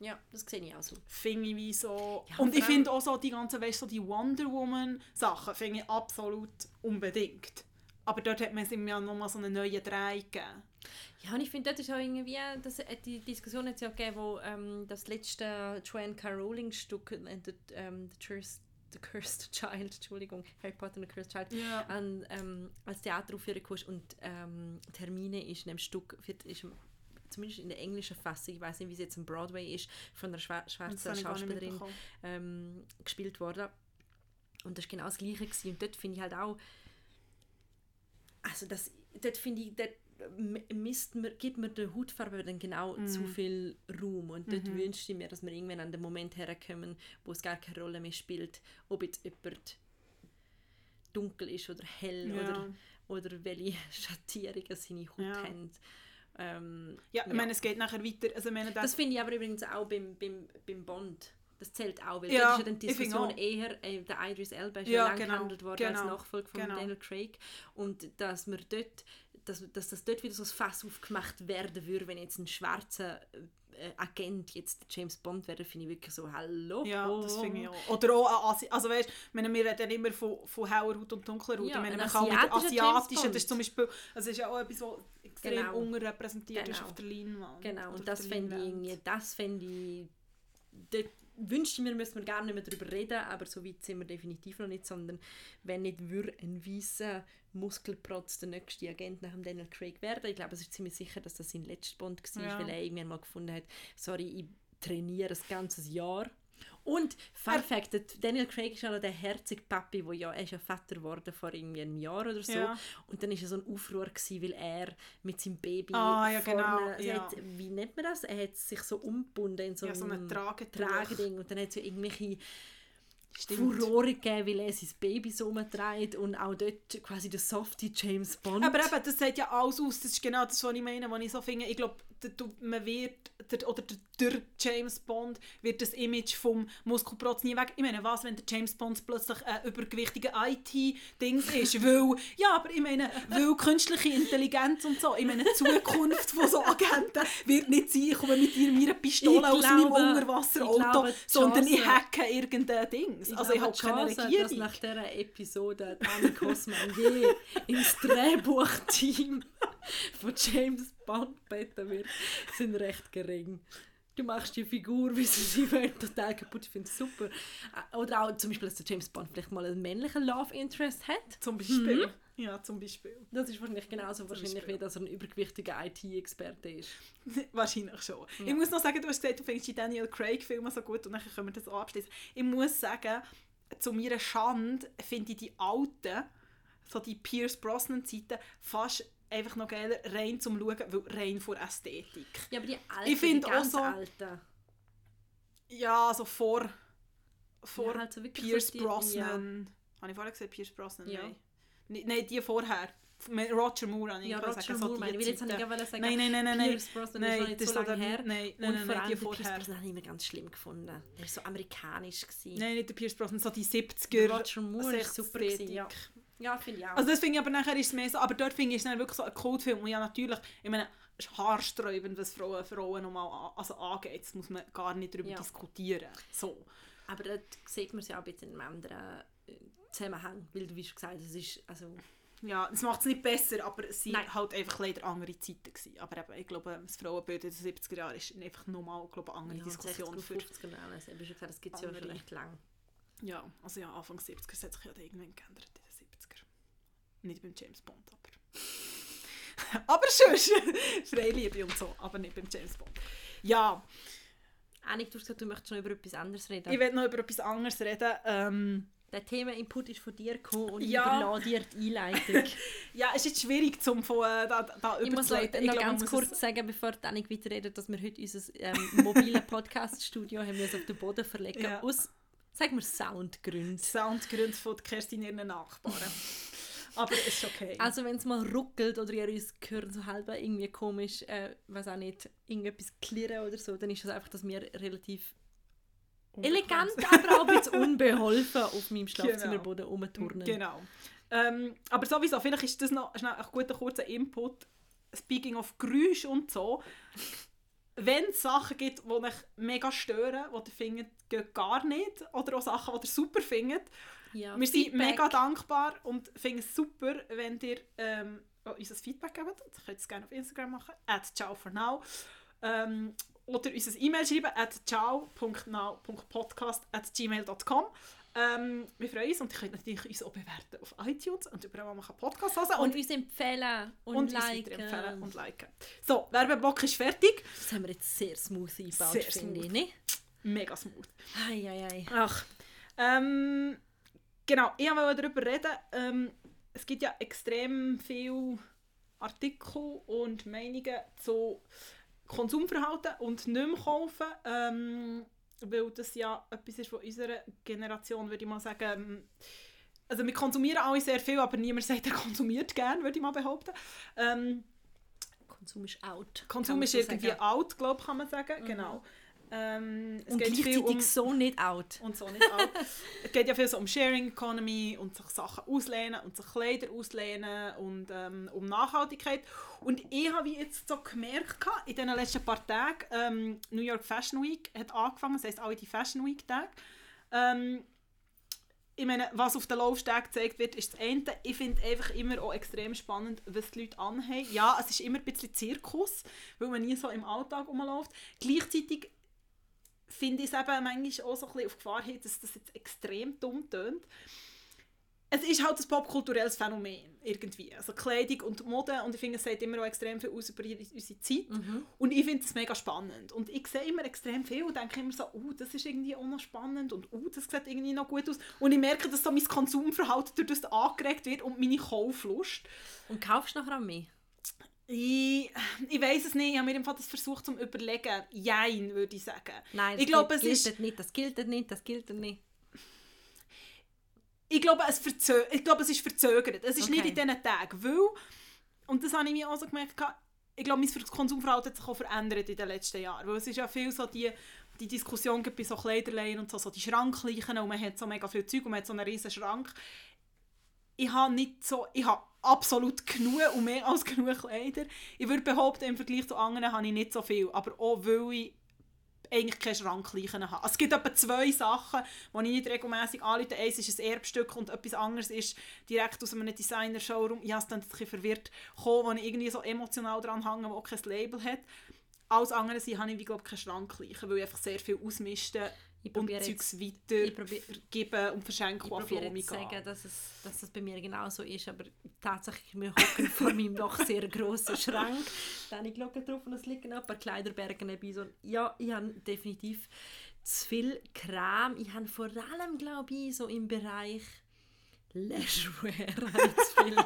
Ja, das sehe ich auch so. Finde ich wie so... Ja, und ich finde auch so die ganzen, weißt, so die Wonder Woman Sachen finde ich absolut unbedingt. Aber dort hat man es ihm ja nochmal so einen neuen Dreh gegeben. Ja, und ich finde, dort ist auch irgendwie, das, äh, die Diskussion hat es ja gegeben, wo ähm, das letzte Joanne K. Rowling Stück, äh, the, ähm, the, Cursed, the Cursed Child, Entschuldigung, Harry Potter and the Cursed Child, Ja. an, ähm, als Theateraufführung kam und ähm, Termine ist in dem Stück, wird, ist, zumindest in der englischen Fassung, ich weiß nicht, wie es jetzt am Broadway ist, von einer schwarzen Schauspielerin ähm, gespielt worden. Und das war genau das Gleiche. Gewesen. Und dort finde ich halt auch, also das, dort finde ich, dort misst man, gibt man der Hautfarbe dann genau Mhm. zu viel Raum. Und dort wünschte ich mir, dass wir irgendwann an den Moment herkommen, wo es gar keine Rolle mehr spielt, ob jetzt jemand dunkel ist oder hell Ja. oder, oder welche Schattierungen seine Haut Ja. haben. Ähm, Ja, ich meine, es geht nachher weiter. Also, meine, das finde ich aber übrigens auch beim, beim, beim Bond. Das zählt auch, weil Ja, ist ja dann die Diskussion eher, äh, der Idris Elba ist Ja, ja, lang genau, gehandelt worden als genau, Nachfolger von genau. Daniel Craig. Und dass wir dort, dass, dass das dort wieder so ein Fass aufgemacht werden würde, wenn jetzt ein schwarzer äh, Agent jetzt James Bond wäre, finde ich wirklich so, hallo. Ja, das finde ich auch. Oder auch, Asi also weißt, meine, wir reden immer von, von hauer Haut und dunkler Haut. Ja, ich meine, ein man kann auch mit asiatischen, das ist zum Beispiel, also ist ja auch etwas, was extrem Genau. unterrepräsentiert ist Genau. auf der Leinwand. Genau, und das fände ich, irgendwie- das fände ich, dort wünschte ich mir, müssen wir gar nicht mehr darüber reden, aber so weit sind wir definitiv noch nicht, sondern wenn nicht würde ein weißer Muskelprotz der nächste Agent nach dem Daniel Craig werden. Ich glaube, es ist ziemlich sicher, dass das sein letzter Bond war, Ja. weil er irgendwann mal gefunden hat, sorry, ich trainiere ein ganzes Jahr. Und Fun Fact, Daniel Craig ist ja noch der herzige Papi, wo ja, er ist ja Vater geworden vor irgendwie einem Jahr oder so. Ja. Und dann war so ein Aufruhr, gewesen, weil er mit seinem Baby Ah, ja, vorne, genau, ja. hat, wie nennt man das? Er hat sich so umgebunden in so Ja, so ein. Trageding und dann hat es ja irgendwelche Stimmt. Furore gegeben, weil er sein Baby so umtreibt und auch dort quasi der softie James Bond. Aber eben, das sieht ja alles aus. Das ist genau das, was ich meine, was ich so finde. Ich glaube, du- man wird, der, oder der, der James Bond wird das Image vom Muskelprotz nie weg. Ich meine, was, wenn der James Bond plötzlich ein übergewichtiger IT-Dings ist? Weil, ja, aber ich meine, weil künstliche Intelligenz und so, ich meine, die Zukunft von so Agenten wird nicht sein, ich komme mit ihr meine Pistole Ich aus meinem glaube- Unterwasserauto, ich glaube, die sondern ich hacke irgendein Dings. also ich habe keine Chance, dass Regierung. nach dieser Episode Anne Kosman je ins Drehbuchteam von James Bond beten wird, sind recht gering. Du machst die Figur, wie sie sie will, total kaputt. Ich finde es super. Äh, Oder auch zum Beispiel, dass der James Bond vielleicht mal einen männlichen Love Interest hat. Zum Beispiel. Ja, zum Beispiel. Das ist wahrscheinlich genauso wahrscheinlich, Beispiel. wie dass er ein übergewichtiger IT-Experte ist. Wahrscheinlich schon. Ich muss noch sagen, du hast gesagt, du findest die Daniel Craig-Filme so gut und dann können wir das auch abschließen. Ich muss sagen, zu meiner Schande finde ich die alten, so die Pierce Brosnan-Zeiten, fast einfach noch geiler, rein zum Schauen, weil rein vor Ästhetik. Ja, aber die alten, Ich die ganz so- alten. Ja, so vor, vor Ja, halt so Pierce so Brosnan. Habe ich vorher gesagt, Pierce Brosnan? Ja. Nein. Nein, die vorher. Roger Moore habe ich Ja, Roger gesagt, so Moore, die meine ich. Weil jetzt habe ich gerade sagen, Nein, nein, nein, nein, nein. Pierce Brosnan ist Nein, noch nicht so ist lange her. nein, nein, und nein, vor nein, allem Pierce. Brosnan habe ich immer ganz schlimm gefunden. Der war so amerikanisch. Gewesen. Nein, nicht der Pierce Brosnan, so die 70er. Roger Moore ist super. Gewesen, ja, ja finde ich auch. Also das finde ich aber nachher ist es mehr so, aber dort finde ich es dann wirklich so ein Kultfilm und ja natürlich, ich meine, es ist haarsträubend, was Frauen, Frauen nochmal also angeht, das muss man gar nicht darüber Ja. diskutieren. So. aber dort sieht man es ja auch ein bisschen in einem anderen äh, Zusammenhang. Weil du wie schon gesagt hast, es ist... Also, Ja, das macht es nicht besser, aber es waren halt einfach leider andere Zeiten. Gewesen. Aber eben, ich glaube, das Frauenbild in den 70er Jahren ist einfach nochmal glaube, eine andere ja, Diskussion 60er, für... 50er Jahre. Also, schon gesagt, das gibt es ja schon recht lang. Ja, also ja, Anfang 70er es hat sich ja irgendwann geändert in den 70er. Nicht beim James Bond, aber... aber sonst, Freiliebe und so, aber nicht beim James Bond. Ja, Annik, du hast gesagt, du möchtest noch über etwas anderes reden. ich werde noch über etwas anderes reden. Ähm, Der Thema-Input ist von dir gekommen und Ja. ich überlasse dir die Einleitung. ja, es ist jetzt schwierig, zum von, äh, da, da Ich muss überzuleiten. noch ganz kurz es- sagen, bevor Annik weiterredet, dass wir heute unser ähm, mobiles Podcast-Studio haben müssen auf den Boden verlegen Ja. aus, sagen wir, Soundgründen. Soundgründe von Kerstin ihren Nachbarn. Aber es ist okay. Also wenn es mal ruckelt oder ihr uns hört so halb irgendwie komisch, äh, weiß auch nicht, irgendetwas klirren oder so, dann ist das einfach, dass wir relativ elegant, aber auch ein bisschen unbeholfen auf meinem Schlafzimmerboden rumturnen. Genau. Ähm, aber sowieso, vielleicht ist das noch schnell ein guter kurzer Input. Speaking of Geräusch und so. Wenn es Sachen gibt, die euch mega stören, die ihr findet, geht gar nicht, oder auch Sachen, die ihr super findet, Ja, wir sind Feedback. mega dankbar und finden es super, wenn ihr ähm, uns ein Feedback gebt. Ihr könnt es gerne auf Instagram machen, at ciao for now. Ähm, oder uns eine E-Mail schreiben, at ciao.now.podcast at gmail.com. Ähm, wir freuen uns und ihr könnt natürlich uns auch bewerten auf iTunes und überall, wo man Podcasts hören kann. Und Und, uns empfehlen und, und uns liken. weiterempfehlen und liken. So, Werbeblock ist fertig. Das haben wir jetzt sehr smooth eingebaut, Sehr finde ich. smooth. Nicht? Mega smooth. Ei, ei, ei. Ach, ähm, genau, ich wollte darüber reden. Ähm, es gibt ja extrem viel Artikel und Meinungen zu Konsumverhalten und nicht mehr kaufen. Ähm, weil das ja etwas ist von unserer Generation, würde ich mal sagen. Ähm, also wir konsumieren alle sehr viel, aber niemand sagt, er konsumiert gern, würde ich mal behaupten. Ähm, Konsum ist out. Konsum ist so irgendwie sagen. out, glaube kann man sagen. Mhm. Genau. Ähm, es und geht viel um, so nicht out. Und so nicht out. es geht ja viel so um Sharing Economy und sich Sachen auslehnen und sich Kleider auslehnen und ähm, um Nachhaltigkeit. Und ich habe jetzt so gemerkt, in den letzten paar Tagen, ähm, New York Fashion Week hat angefangen, das heisst alle die Fashion Week Tage. Ähm, ich meine, was auf den Laufsteg gezeigt wird, ist das eine. Ich finde einfach immer auch extrem spannend, was die Leute anhaben. Ja, es ist immer ein bisschen Zirkus, weil man nie so im Alltag rumläuft. Gleichzeitig finde ich es eben manchmal auch so ein bisschen auf Gefahr hin, dass das jetzt extrem dumm tönt. Es ist halt ein popkulturelles Phänomen irgendwie. Also Kleidung und Mode und ich finde, es sagt immer auch extrem viel aus über unsere Zeit mhm. und ich finde es mega spannend und ich sehe immer extrem viel und denke immer so, oh, das ist irgendwie auch noch spannend und oh, das sieht irgendwie noch gut aus und ich merke, dass so mein Konsumverhalten durch das angeregt wird und meine Kauflust. Und kaufst du nachher auch mehr? Ich, ich weiß es nicht, ich habe mir das versucht zu überlegen. Jein, würde ich sagen. Nein, das ich glaube, gilt, es ist, nicht, das gilt nicht, das gilt nicht. Ich glaube, es, verzö ich glaube, es ist verzögert. Es ist okay. nicht in diesen Tagen, weil, und das habe ich mir auch so gemerkt, ich glaube, mein Konsumverhalten hat sich auch verändert in den letzten Jahren. Weil es ist ja viel so die, die Diskussion bei so Kleiderleihen und so, so die Schrankleichen und man hat so mega viel Zeug und man hat so einen riesen Schrank. Ich habe nicht so, ich habe absolut genug und mehr als genug Kleider. Ich würde behaupten, im Vergleich zu anderen habe ich nicht so viel, aber auch weil ich eigentlich keine Schrankleichen habe. Es gibt etwa zwei Sachen, die ich nicht regelmäßig anrufe. Eins ist ein Erbstück und etwas anderes ist direkt aus einem Designer-Showroom, ich habe es dann ein bisschen verwirrt, gekommen, wo ich irgendwie so emotional dran hänge, wo kein Label hat. Alles andere habe ich, glaube ich, keine Schrankleichen, weil ich einfach sehr viel ausmiste ich und Zeugs weitergeben und verschenken Ich probiere sagen, dass es, dass es bei mir genauso ist, aber tatsächlich, wir hocken vor meinem doch sehr grossen Schrank. Dann ich schaue drauf und es liegen ein paar Kleiderberge nebenbei. So, ja, ich habe definitiv zu viel Kram. Ich habe vor allem, glaube ich, so im Bereich Leisurewear viel.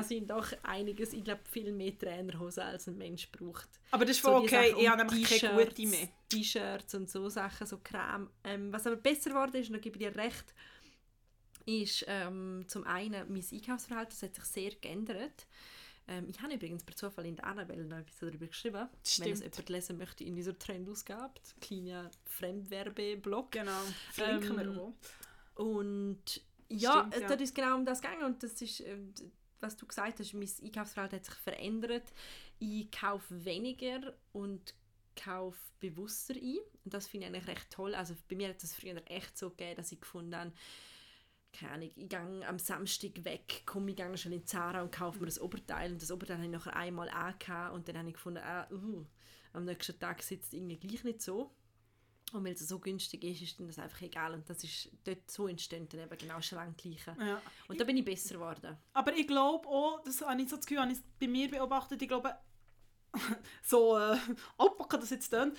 Also sind doch einiges, ich glaube, viel mehr Trainerhosen als ein Mensch braucht. Aber das ist voll so okay, ich habe nämlich keine gute mehr. T-Shirts und so Sachen, so Creme. Ähm, was aber besser geworden ist, und da gebe ich dir recht, ist ähm, zum einen mein Einkaufsverhalten, das hat sich sehr geändert. Ähm, ich habe übrigens per Zufall in der Annabelle noch etwas darüber geschrieben. Stimmt. Wenn es jemand lesen möchte in dieser Trendausgabe, kleiner Fremdwerbeblock. Genau, verlinken ähm, wir auch. Und ja, Stimmt, ja. das ist genau um das gegangen und das ist, äh, was du gesagt hast, mein Einkaufsverhalten hat sich verändert. Ich kaufe weniger und kaufe bewusster ein und das finde ich eigentlich recht toll. Also bei mir hat es früher echt so gegeben, dass ich gefunden habe, keine Ahnung, ich gehe am Samstag weg, komme ich gehe schon in Zara und kaufe mir das Oberteil und das Oberteil habe ich nachher einmal angehabt und dann habe ich gefunden, ah, uh, am nächsten Tag sitzt es irgendwie gleich nicht so. Und weil es so günstig ist, ist das einfach egal. Und das ist dort so entstehen dann eben genau Schrankgleiche. Ja. Und da bin ich besser geworden. Aber ich glaube auch, das habe ich so das Gefühl, habe ich bei mir beobachtet, ich glaube, so äh, abpacken das jetzt dann,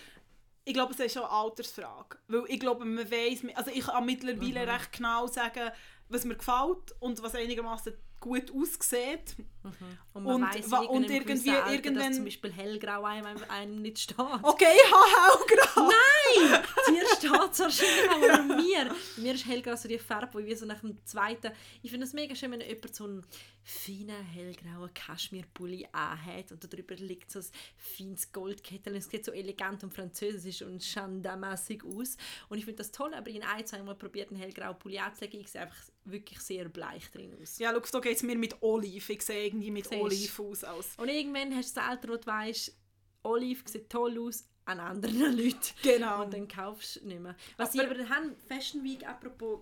ich glaube, es ist schon eine Altersfrage. Weil ich glaube, man weiß, also ich kann mittlerweile mhm. recht genau sagen, was mir gefällt und was einigermaßen gut aussieht. Mhm. Und man und, weiss, und irgendwie Alter, irgendwann zum Beispiel hellgrau einem, einem nicht steht. Okay, ich habe hellgrau. Nein, dir steht es wahrscheinlich aber mir. Mir ist hellgrau so die Farbe, wie so nach dem zweiten. Ich finde es mega schön, wenn jemand so einen feinen hellgrauen Kaschmirpulli anhat und darüber liegt so ein feines Goldkettel. Es sieht so elegant und französisch und gendarmässig aus. Und ich finde das toll, aber in ein, zwei Mal probiert einen hellgrauen Pulli anzulegen, ich sehe einfach wirklich sehr bleich drin aus. Ja, schau, da geht es mir mit Olive. Ich sehe irgendwie mit Siehst. Olive aus. Als. Und irgendwann hast du das Alter, wo du weißt, Olive sieht toll aus an anderen Leuten. Genau. Und dann kaufst du nicht mehr. Was aber, ich aber haben, Fashion Week, apropos,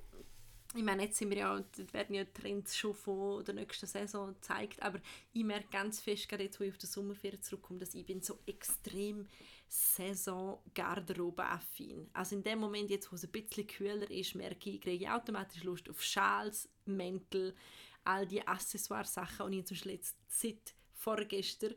ich meine, jetzt sind wir ja, werden ja Trends schon von der nächsten Saison gezeigt, aber ich merke ganz fest, gerade jetzt, wo ich auf die Sommerferien zurückkomme, dass ich bin so extrem Saison-Garderobe-affin. Also in dem Moment, jetzt, wo es ein bisschen kühler ist, merke ich, kriege ich automatisch Lust auf Schals, Mäntel, all die Accessoire-Sachen und ich zum Schluss seit vorgestern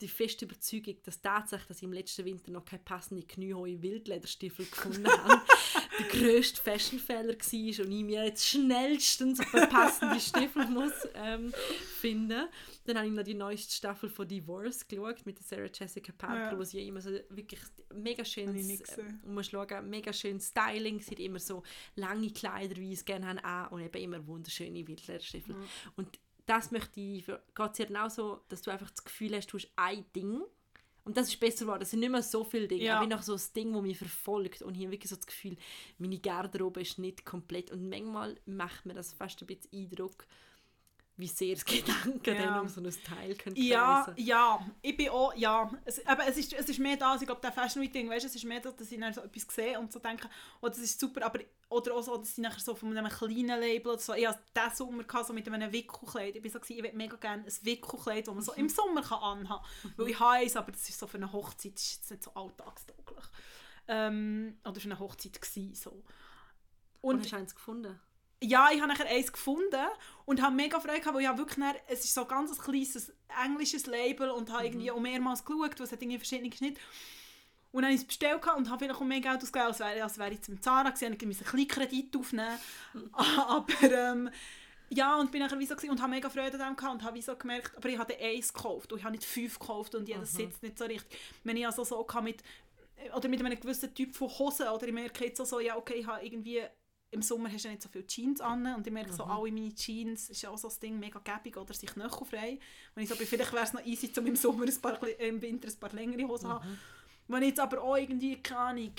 die feste Überzeugung, dass tatsächlich, dass ich im letzten Winter noch keine passende kniehohe Wildlederstiefel gefunden habe, der grösste Fashionfehler war und ich mir jetzt schnellstens passende Stiefel muss ähm, finden. Dann habe ich noch die neueste Staffel von Divorce geschaut mit der Sarah Jessica Parker, ja. wo sie immer so wirklich mega schön, äh, muss schauen, mega schön Styling, sie hat immer so lange Kleider, wie ich es gerne habe, an und eben immer wunderschöne Wildlederstiefel. Ja. Und das möchte ich, geht es dir auch so, dass du einfach das Gefühl hast, du hast ein Ding und das ist besser geworden. Es sind nicht mehr so viele Dinge. Ja. Aber noch so ein Ding, das mich verfolgt. Und ich habe wirklich so das Gefühl, meine Garderobe ist nicht komplett. Und manchmal macht mir das fast ein bisschen Eindruck, wie sehr es Gedanken ja. dann um so ein Teil können Ja, kreisen. ja. Ich bin auch, ja. Es, aber es ist, es ist mehr das, ich glaube, der Fashion Week Ding, weißt, es ist mehr das, dass ich dann so etwas sehe und so denke, oh, das ist super, aber oder auch so, dass ich nachher so von einem kleinen Label, so, ich hatte diesen Sommer gehabt, so mit einem Wickelkleid, ich war so, ich würde mega gerne ein Wickelkleid, das man so im Sommer kann anhaben kann, weil ich habe eins, aber das ist so für eine Hochzeit, das ist jetzt nicht so alltagstauglich. Ähm, oder für eine Hochzeit gewesen, so. Und, und hast du eins gefunden? Ja, ich habe nachher eins gefunden und habe mega Freude gehabt, weil ich wirklich nachher, es ist so ein ganz kleines englisches Label und habe irgendwie mhm. auch mehrmals geschaut, was hat irgendwie verschiedene Schnitte. Und dann habe ich es bestellt und habe vielleicht auch mehr Geld ausgegeben, als wäre, als wäre ich zum Zara gewesen. Ich musste einen kleinen Kredit aufnehmen. Mhm. aber ähm, ja, und bin nachher wie so und habe mega Freude daran gehabt und habe wie so gemerkt, aber ich habe eins gekauft und ich habe nicht fünf gekauft und jeder mhm. sitzt nicht so richtig. Wenn ich also so mit oder mit einem gewissen Typ von Hosen oder ich merke jetzt so, ja okay, ich habe irgendwie im Sommer hast du nicht so viele Jeans an und ich merke mhm. so, alle meine Jeans, ist ja auch so das Ding, mega gäbig oder sich knöchelfrei. Und ich so, vielleicht wäre es noch easy, um im Sommer ein paar, im Winter ein paar längere Hosen zu mhm. haben. Wenn ich jetzt aber auch irgendwie, keine Ahnung,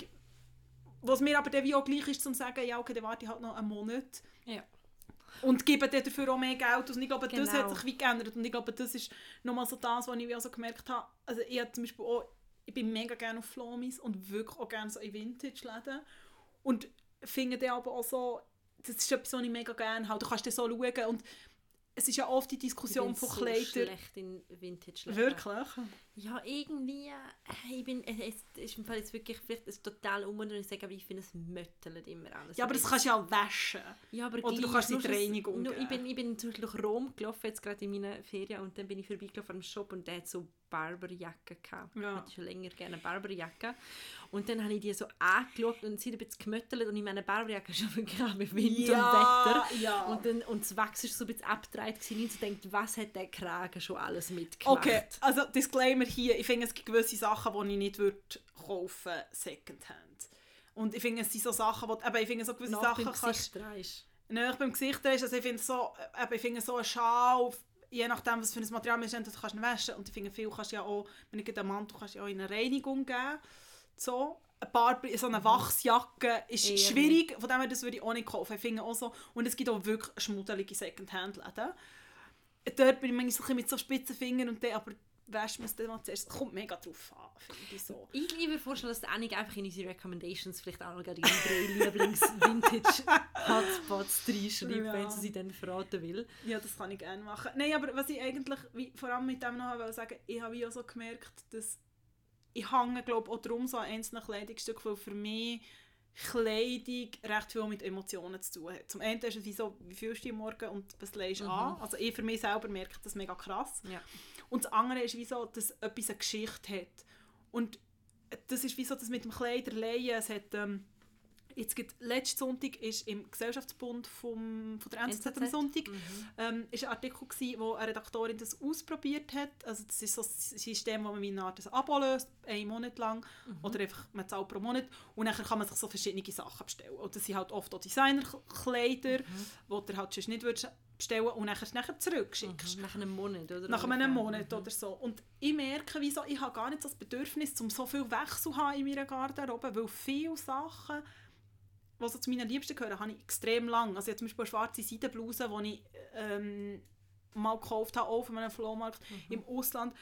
was mir aber dann wie auch gleich ist, zum sagen, ja okay, dann warte ich halt noch einen Monat. Ja. Und gebe dann dafür auch mehr Geld aus. Und ich glaube, genau. das hat sich wie geändert. Und ich glaube, das ist nochmal so das, was ich auch so gemerkt habe. Also ich habe zum Beispiel auch, ich bin mega gerne auf Flomis und wirklich auch gerne so in Vintage-Läden. Und finde dann aber auch so, das ist etwas, was ich mega gerne habe. Du kannst dann so schauen und es ist ja oft die Diskussion von Kleidern. So schlecht in vintage -Läden. Wirklich? Ja, irgendwie, äh, ich bin, es ist im Fall jetzt wirklich vielleicht ein total umwundern, ich sage, aber ich finde, es möttelt immer alles. Ja, aber das kannst du ja auch waschen. Ja, aber Oder du kannst die Reinigung Ich bin, ich bin zum Beispiel durch Rom gelaufen, jetzt gerade in meinen Ferien, und dann bin ich vorbeigelaufen am Shop und der hat so Barberjacke gehabt. Ja. Ich hatte schon länger gerne eine Barberjacke. Und dann habe ich die so angeschaut und sie ein bisschen gemöttelt und ich meine, Barberjacke ist schon wirklich mit Wind ja, und Wetter. Ja. Und, dann, und das Wachs ist so ein bisschen abgedreht und ich so denkt, was hat der Kragen schon alles mitgemacht? Okay, also Disclaimer hier, ich finde, es gibt gewisse Sachen, die ich nicht würde kaufen Secondhand. Und ich finde, es sind so Sachen, wo, aber ich finde, so gewisse Nach Sachen kannst... Nach beim Gesicht drehst, also ich finde so, ich finde so ein Schal je nachdem, was für ein Material ist, kannst du waschen. Und ich finde, viel kannst du ja auch, wenn ich einen Mantel kannst du ja auch in eine Reinigung geben. So. Ein paar, so eine mhm. Wachsjacke ist Eher schwierig, von dem her, das würde ich auch nicht kaufen. Ich finde auch so, und es gibt auch wirklich schmuddelige Secondhand-Läden. Dort bin ich manchmal so mit so spitzen Fingern und dann, aber wäscht man es dann mal zuerst. Es kommt mega drauf an, finde ich so. Ich würde vorstellen, dass Annik einfach in unsere Recommendations vielleicht auch noch ihre drei Lieblings-Vintage-Hotspots reinschreibt, ja. wenn sie sie dann verraten will. Ja, das kann ich gerne machen. Nein, aber was ich eigentlich wie, vor allem mit dem noch will sagen, ich habe ja so gemerkt, dass ich hänge, glaube auch darum so an einzelnen Kleidungsstücken, weil für mich Kleidung recht viel mit Emotionen zu tun hat. Zum einen ist es wie so, wie fühlst du dich morgen und was legst du mhm. an? Also ich für mich selber merke das mega krass. Ja. Und das andere ist wie so, dass etwas eine Geschichte hat. Und das ist wie so, dass mit dem Kleiderleihen, es hat, ähm, jetzt gibt, letzten Sonntag ist im Gesellschaftsbund vom, von der NZZ, NZZ? am Sonntag mhm. ähm, ist ein Artikel gewesen, wo eine Redaktorin das ausprobiert hat. Also das ist so ein System, wo man eine Art ein Abo löst, einen Monat lang, mhm. oder einfach man zahlt pro Monat und dann kann man sich so verschiedene Sachen bestellen. Und das sind halt oft auch Designerkleider, mhm. wo du halt sonst nicht würdest bestellen und nachher, nachher zurückschickst. Mhm, nach einem Monat, oder? Nach einem Monat mhm. oder so. Und ich merke, wieso, ich habe gar nicht das Bedürfnis, um so viel Wechsel zu haben in meiner Garderobe, weil viele Sachen, die so zu meinen Liebsten gehören, habe ich extrem lang. Also ich zum Beispiel eine schwarze Seidenbluse, die ich ähm, mal gekauft habe, auf einem Flohmarkt mhm. im Ausland,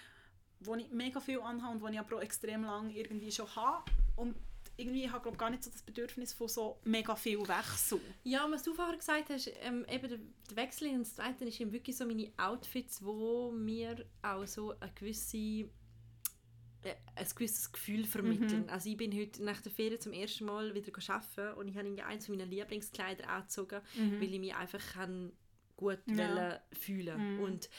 wo ich mega viel anhabe und die ich aber auch extrem lang irgendwie schon habe. Und irgendwie habe ich gar nicht so das Bedürfnis von so mega viel Wechsel. Ja, was du vorher gesagt hast, ähm, eben der, Wechsel ins Zweite ist eben wirklich so meine Outfits, wo mir auch so eine gewisse ein gewisses Gefühl vermitteln. Mhm. Also ich bin heute nach der Ferien zum ersten Mal wieder arbeiten und ich habe eins meiner Lieblingskleider angezogen, mhm. weil ich mich einfach kann gut ja. fühlen mhm. und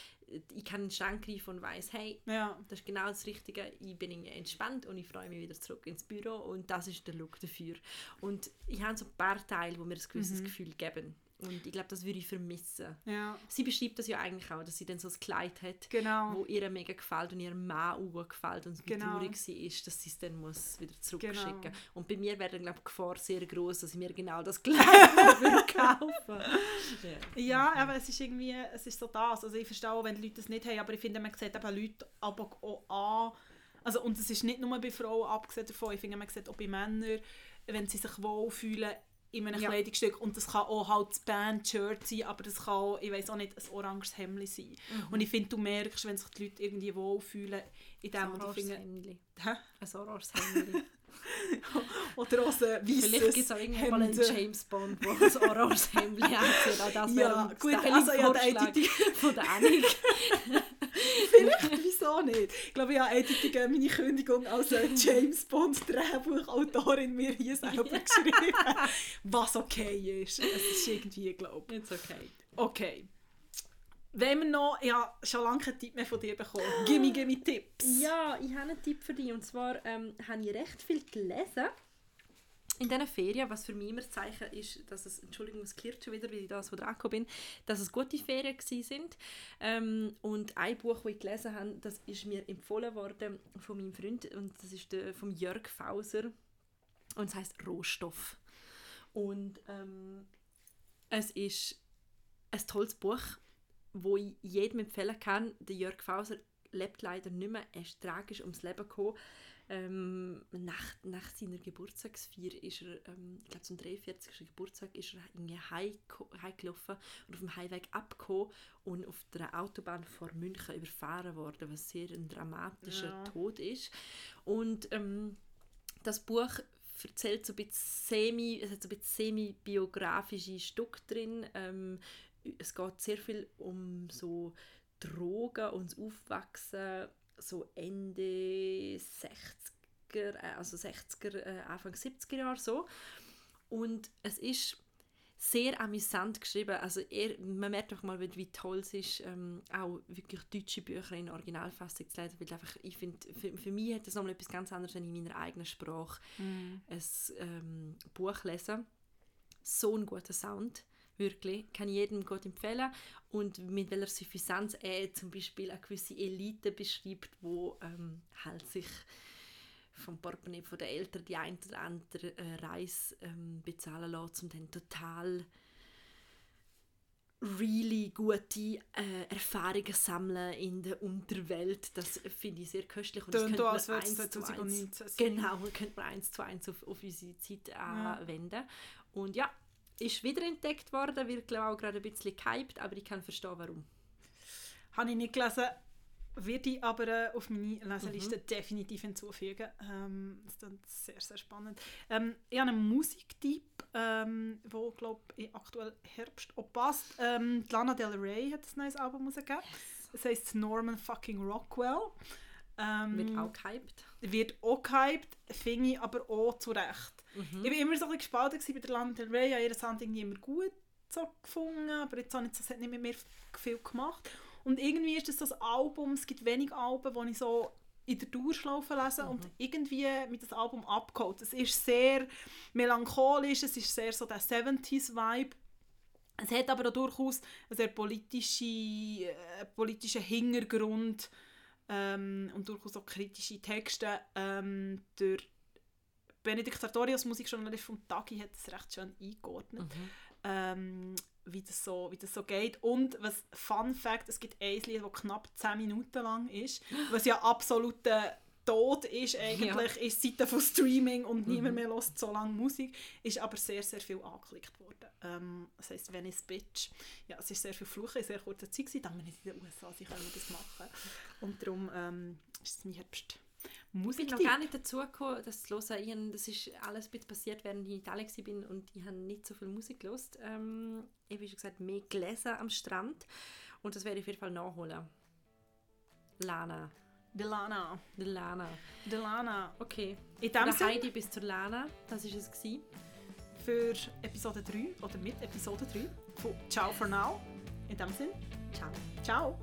ich kann in den Schrank greifen und weiss, hey, Ja. das ist genau das Richtige. Ich bin irgendwie entspannt und ich freue mich wieder zurück ins Büro und das ist der Look dafür. Und ich habe so ein paar Teile, die mir ein gewisses Mhm. Gefühl geben. Und ich glaube, das würde ich vermissen. Ja, Sie beschreibt das ja eigentlich auch, dass sie dann so ein Kleid hat, genau. wo ihr mega gefällt und ihrem Mann auch gefällt und wie Genau. traurig sie ist, dass sie es dann muss wieder zurückschicken Genau. Und bei mir wäre dann, glaube ich, die Gefahr sehr groß, dass ich mir genau das Kleid würde kaufen ja. Ja, aber es ist irgendwie, es ist so das. Also ich verstehe auch, wenn die Leute das nicht haben, aber ich finde, man sieht eben Leute aber auch an. Also, und es ist nicht nur bei Frauen abgesehen davon, ich finde, man sieht auch bei Männern, wenn sie sich wohlfühlen in einem Ja. Kleidungsstück und das kann auch halt das Band-Shirt sein, aber das kann auch, ich weiß auch nicht, ein oranges Hemd sein. Und ich finde, du merkst, wenn sich die Leute irgendwie wohlfühlen in dem, Ein und ich oranges finde, Hemdli. Hä? Ein oranges Hemdli. oder auch ein Vielleicht gibt es auch irgendwann mal einen Hemd. James Bond, der ein oranges anzieht. Auch das wäre Ja, ein gut, also ja, der Vorschlag von der Annik. Vielleicht, wieso nicht? Ich glaube, ich habe eindeutig meine Kündigung als äh, James Bond Drehbuchautorin mir hier selber geschrieben. Was okay ist. Es ist irgendwie, glaube It's okay. ich. Okay. Wenn wir noch, ich habe schon lange keinen Tipp mehr von dir bekommen. Gimme, gimme Tipps. Ja, ich habe einen Tipp für dich. Und zwar ähm, habe ich recht viel gelesen in diesen Ferien, was für mich immer das Zeichen ist, dass es, Entschuldigung, es klirrt schon wieder, weil ich da so dran bin, dass es gute Ferien gewesen sind. Ähm, und ein Buch, das ich gelesen habe, das ist mir empfohlen worden von meinem Freund und das ist der, vom Jörg Fauser und es heißt Rohstoff. Und ähm, es ist ein tolles Buch, wo ich jedem empfehlen kann. Der Jörg Fauser lebt leider nicht mehr. Er ist tragisch ums Leben gekommen. Ähm, nach, nach seiner Geburtstagsfeier ist er, ähm, ich glaube zum 43. Geburtstag, ist er irgendwie heimgelaufen und auf dem Heimweg abgekommen und auf der Autobahn vor München überfahren worden, was sehr ein dramatischer Ja. Tod ist. Und ähm, das Buch erzählt so ein bisschen semi, es hat so ein bisschen semi-biografische Stück drin. Ähm, es geht sehr viel um so Drogen und das Aufwachsen so Ende 60er, äh, also 60er, äh, Anfang 70er Jahre so. Und es ist sehr amüsant geschrieben. Also er, man merkt doch mal, wie, toll es ist, ähm, auch wirklich deutsche Bücher in Originalfassung zu lesen, weil einfach, ich finde, für, für mich hat das nochmal etwas ganz anderes, wenn ich in meiner eigenen Sprache Mhm. ein ähm, Buch lese. So ein guter Sound, wirklich, kann ich jedem gut empfehlen. Und mit welcher Suffisanz er zum Beispiel eine gewisse Elite beschreibt, wo ähm, halt sich vom Portemonnaie von den Eltern die ein oder andere äh, Reise ähm, bezahlen lässt, um dann total really gute äh, Erfahrungen sammeln in der Unterwelt. Das finde ich sehr köstlich. Und das könnte man als würde es eins zu eins- 2019 sein. Genau, könnte man eins zu eins auf, auf unsere Zeit anwenden. Und ja, ist wiederentdeckt worden, wird glaube auch gerade ein bisschen gehypt, aber ich kann verstehen, warum. Habe ich nicht gelesen, werde ich aber äh, auf meine Leseliste Mhm. definitiv hinzufügen. Ähm, das ist dann sehr, sehr spannend. Ähm, ich habe einen Musiktipp, ähm, wo glaube ich aktuell Herbst auch passt. Ähm, Lana Del Rey hat ein neues Album rausgegeben. Es heisst Norman fucking Rockwell. Ähm, Wird auch gehypt. wird auch gehypt, finde ich aber auch zu Recht. Mhm. Ich war immer so ein bisschen gespalten bei der Lana Del Rey. Ich habe ihre Sound irgendwie immer gut so gefunden, aber jetzt nicht, so- es hat nicht mit mir viel gemacht. Und irgendwie ist das ein Album, es gibt wenige Alben, die ich so in der Dauerschlaufe lese und irgendwie mit das Album abgeholt. Es ist sehr melancholisch, es ist sehr so der 70s-Vibe. Es hat aber auch durchaus einen sehr politische, äh, politischen Hintergrund ähm, und durchaus auch kritische Texte. Ähm, der Benedikt Sartorius, Musikjournalist vom Tagi, hat es recht schön eingeordnet, Mhm. ähm, wie, das so, wie das so geht. Und was Fun Fact, es gibt ein Lied, das knapp 10 Minuten lang ist, was ja absoluter Tod ist eigentlich, ist Seite von Streaming und niemand mehr hört so lange Musik, ist aber sehr, sehr viel angeklickt worden. Ähm, das heisst Venice Bitch. Ja, es ist sehr viel Fluchen in sehr kurzer Zeit gewesen, da wir nicht in den USA sind, können das machen. Und darum ähm, ist es mein Herbst. Ich bin Musik noch gar nicht dazu gekommen, das zu hören. Das ist alles ein bisschen passiert, während ich in Italien war und ich habe nicht so viel Musik gehört. Ähm, ich habe, schon gesagt, mehr gelesen am Strand und das werde ich auf jeden Fall nachholen. Lana. Delana. Die Lana. Delana. Okay. In dem Sinne, Heidi bis zur Lana, das war es. Gewesen. für Episode 3 oder mit Episode 3 von Ciao for now. In dem Sinne, Ciao. ciao.